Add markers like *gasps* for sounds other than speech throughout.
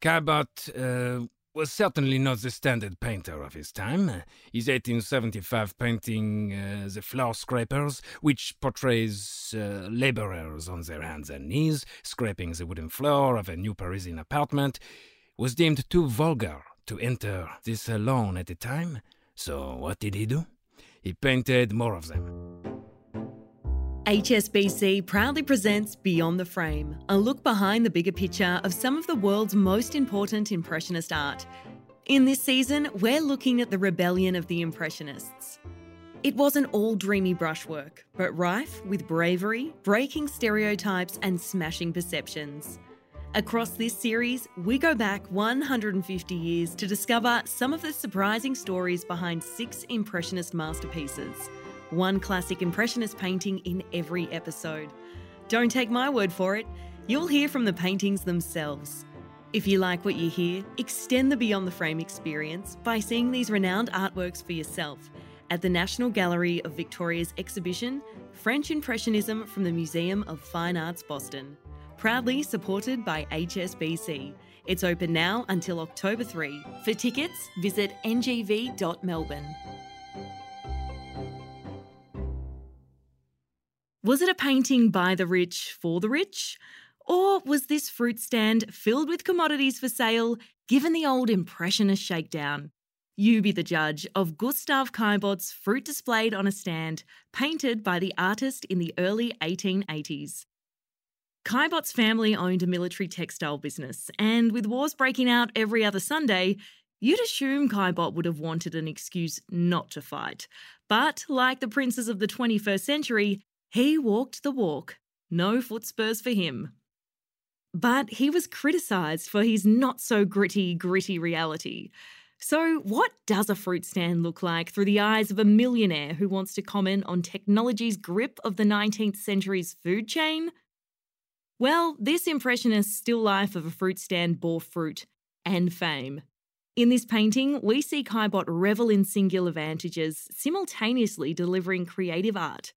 Caillebotte uh, was certainly not the standard painter of his time. His 1875 painting, uh, The Floor Scrapers, which portrays uh, laborers on their hands and knees, scraping the wooden floor of a new Parisian apartment, was deemed too vulgar to enter this salon at the time. So what did he do? He painted more of them. HSBC proudly presents Beyond the Frame, a look behind the bigger picture of some of the world's most important Impressionist art. In this season, we're looking at the rebellion of the Impressionists. It wasn't all dreamy brushwork, but rife with bravery, breaking stereotypes, and smashing perceptions. Across this series, we go back 150 years to discover some of the surprising stories behind six Impressionist masterpieces one classic Impressionist painting in every episode. Don't take my word for it, you'll hear from the paintings themselves. If you like what you hear, extend the Beyond the Frame experience by seeing these renowned artworks for yourself at the National Gallery of Victoria's exhibition, French Impressionism from the Museum of Fine Arts Boston. Proudly supported by HSBC. It's open now until October 3. For tickets, visit ngv.melbourne. Was it a painting by the rich for the rich? Or was this fruit stand filled with commodities for sale, given the old Impressionist shakedown? You be the judge of Gustave Caillebotte's fruit displayed on a stand, painted by the artist in the early 1880s. Caillebotte's family owned a military textile business, and with wars breaking out every other Sunday, you'd assume Caillebotte would have wanted an excuse not to fight. But like the princes of the 21st century, he walked the walk, no foot spurs for him. But he was criticised for his not so gritty, gritty reality. So, what does a fruit stand look like through the eyes of a millionaire who wants to comment on technology's grip of the 19th century's food chain? Well, this impressionist still life of a fruit stand bore fruit and fame. In this painting, we see Caillebotte revel in singular vantages, simultaneously delivering creative art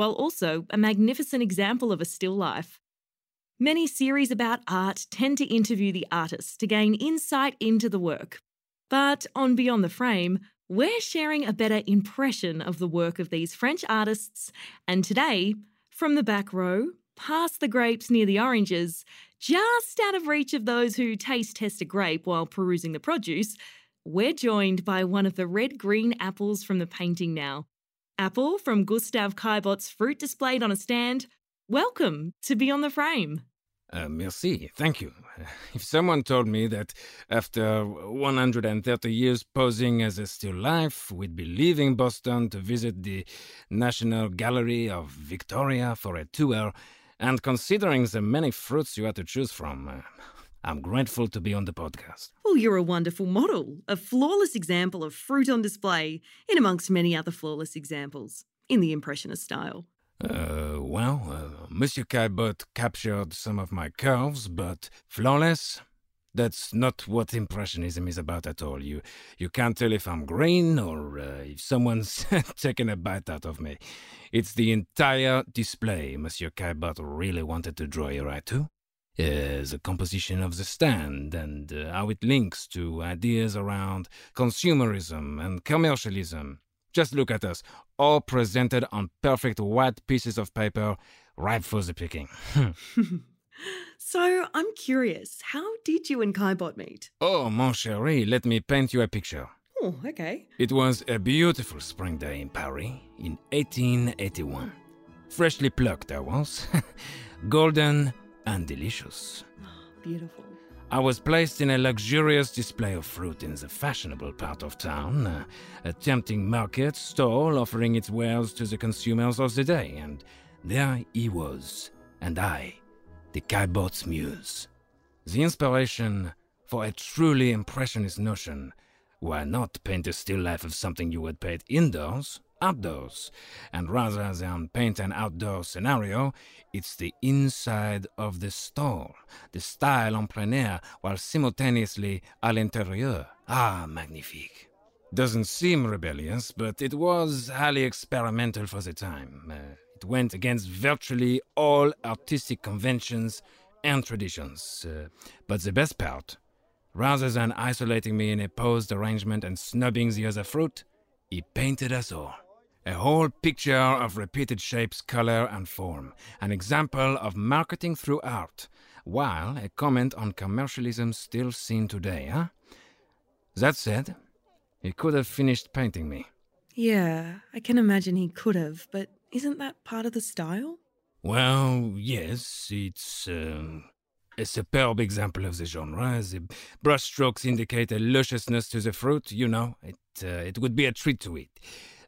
while also a magnificent example of a still life. Many series about art tend to interview the artist to gain insight into the work. But on Beyond the Frame, we're sharing a better impression of the work of these French artists, and today, from the back row, past the grapes near the oranges, just out of reach of those who taste test a grape while perusing the produce, we're joined by one of the red green apples from the painting now, Apple from Gustave Caillebotte's fruit displayed on a stand. Welcome to Beyond the Frame. Uh, merci, thank you. *laughs* If someone told me that after 130 years posing as a still life, we'd be leaving Boston to visit the National Gallery of Victoria for a tour, and considering the many fruits you had to choose from, uh, I'm grateful to be on the podcast. Well, you're a wonderful model, a flawless example of fruit on display, in amongst many other flawless examples, in the Impressionist style. Uh, well, uh, Monsieur Caillebotte captured some of my curves, but flawless? That's not what Impressionism is about at all. You, you can't tell if I'm green or uh, if someone's *laughs* taken a bite out of me. It's the entire display Monsieur Caillebotte really wanted to draw your eye to uh, the composition of the stand and uh, how it links to ideas around consumerism and commercialism. Just look at us, all presented on perfect white pieces of paper, ripe for the picking. *laughs* *laughs* so I'm curious, how did you and Caillebotte meet? Oh, mon chéri, let me paint you a picture. Oh, okay. It was a beautiful spring day in Paris in 1881. Freshly plucked, I was. *laughs* Golden and delicious. *gasps* Beautiful. I was placed in a luxurious display of fruit in the fashionable part of town, uh, a tempting market stall offering its wares to the consumers of the day, and there he was, and I, the Caillebotte's muse. The inspiration for a truly impressionist notion why not paint a still life of something you would paint indoors, outdoors. And rather than paint an outdoor scenario, it's the inside of the store, the style en plein air, while simultaneously à l'intérieur. Ah, magnifique. Doesn't seem rebellious, but it was highly experimental for the time. Uh, it went against virtually all artistic conventions and traditions. Uh, but the best part, Rather than isolating me in a posed arrangement and snubbing the other fruit, he painted us all. A whole picture of repeated shapes, color, and form. An example of marketing through art, while a comment on commercialism still seen today, huh? That said, he could have finished painting me. Yeah, I can imagine he could have, but isn't that part of the style? Well, yes, it's um, a superb example of the genre. The brushstrokes indicate a lusciousness to the fruit, you know. It, uh, it would be a treat to eat.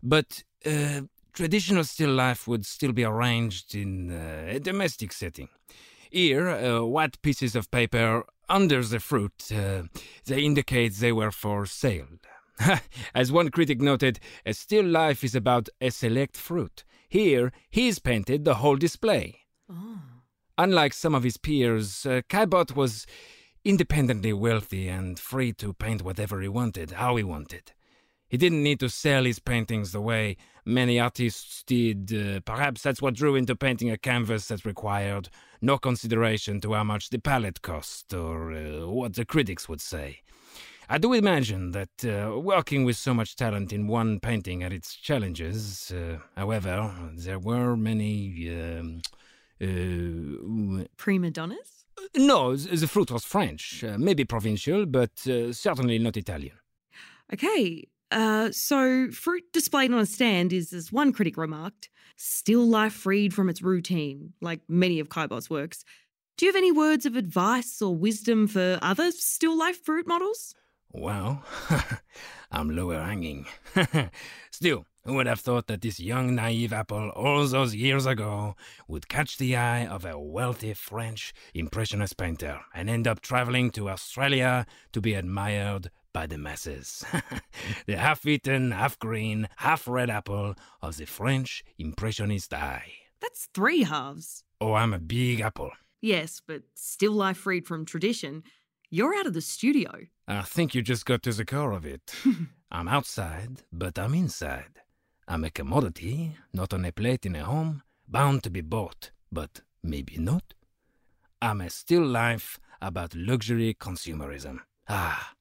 But uh, traditional still life would still be arranged in uh, a domestic setting. Here, uh, white pieces of paper under the fruit, uh, they indicate they were for sale. *laughs* As one critic noted, a still life is about a select fruit. Here, he's painted the whole display. Oh. Unlike some of his peers, uh, Caillebotte was independently wealthy and free to paint whatever he wanted, how he wanted. He didn't need to sell his paintings the way many artists did. Uh, perhaps that's what drew into painting a canvas that required no consideration to how much the palette cost or uh, what the critics would say. I do imagine that uh, working with so much talent in one painting had its challenges. Uh, however, there were many. Um, uh, Prima donnas? no, the fruit was French, uh, maybe provincial, but uh, certainly not Italian. Okay, uh, so fruit displayed on a stand is, as one critic remarked, still life freed from its routine, like many of Caillebotte's works. Do you have any words of advice or wisdom for other still life fruit models? Well, *laughs* I'm lower hanging. *laughs* Still, who would have thought that this young naive apple all those years ago would catch the eye of a wealthy French impressionist painter and end up traveling to Australia to be admired by the masses? *laughs* the half eaten, half green, half red apple of the French impressionist eye. That's three halves. Oh, I'm a big apple. Yes, but still life freed from tradition. You're out of the studio. I think you just got to the core of it. *laughs* I'm outside, but I'm inside. I'm a commodity, not on a plate in a home, bound to be bought, but maybe not. I'm a still life about luxury consumerism. Ah,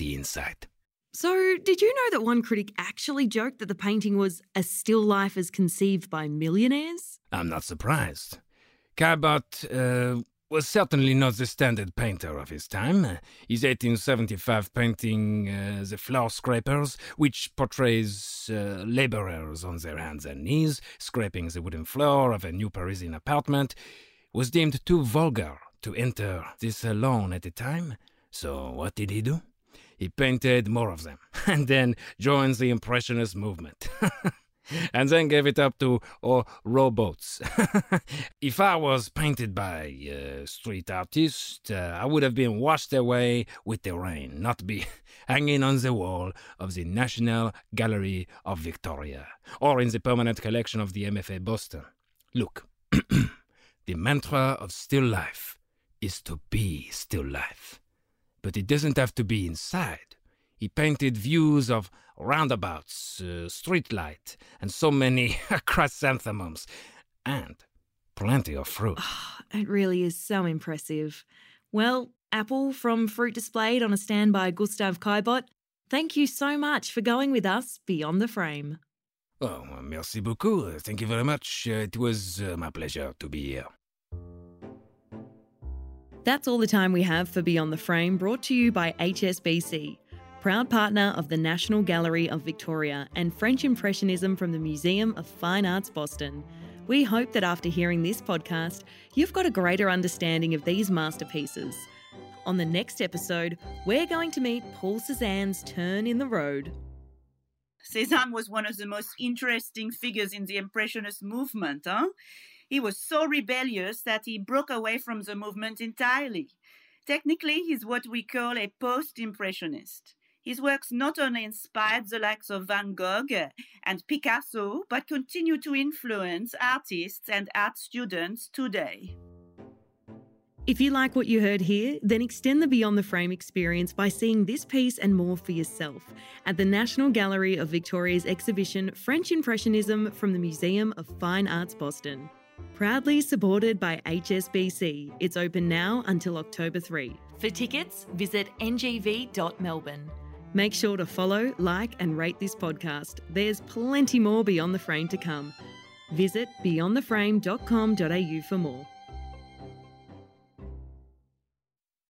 the inside. So, did you know that one critic actually joked that the painting was a still life as conceived by millionaires? I'm not surprised. Caillebotte uh, was certainly not the standard painter of his time. His 1875 painting, uh, The Floor Scrapers, which portrays uh, laborers on their hands and knees, scraping the wooden floor of a new Parisian apartment, was deemed too vulgar to enter the salon at the time. So what did he do? He painted more of them, *laughs* and then joined the Impressionist movement. *laughs* and then gave it up to rowboats. *laughs* if I was painted by a street artist, uh, I would have been washed away with the rain, not be hanging on the wall of the National Gallery of Victoria or in the permanent collection of the MFA Boston. Look, *clears throat* the mantra of still life is to be still life. But it doesn't have to be inside. He painted views of roundabouts, uh, streetlight, and so many *laughs* chrysanthemums, and plenty of fruit. Oh, it really is so impressive. Well, Apple from Fruit Displayed on a stand by Gustave Caillebotte, thank you so much for going with us beyond the frame. Oh, merci beaucoup. Thank you very much. Uh, it was uh, my pleasure to be here. That's all the time we have for Beyond the Frame, brought to you by HSBC proud partner of the National Gallery of Victoria and French Impressionism from the Museum of Fine Arts Boston. We hope that after hearing this podcast, you've got a greater understanding of these masterpieces. On the next episode, we're going to meet Paul Cézanne's turn in the road. Cézanne was one of the most interesting figures in the Impressionist movement. Huh? He was so rebellious that he broke away from the movement entirely. Technically, he's what we call a post Impressionist. His works not only inspired the likes of Van Gogh and Picasso, but continue to influence artists and art students today. If you like what you heard here, then extend the Beyond the Frame experience by seeing this piece and more for yourself at the National Gallery of Victoria's exhibition French Impressionism from the Museum of Fine Arts Boston. Proudly supported by HSBC, it's open now until October 3. For tickets, visit ngv.melbourne. Make sure to follow, like, and rate this podcast. There's plenty more Beyond the Frame to come. Visit beyondtheframe.com.au for more.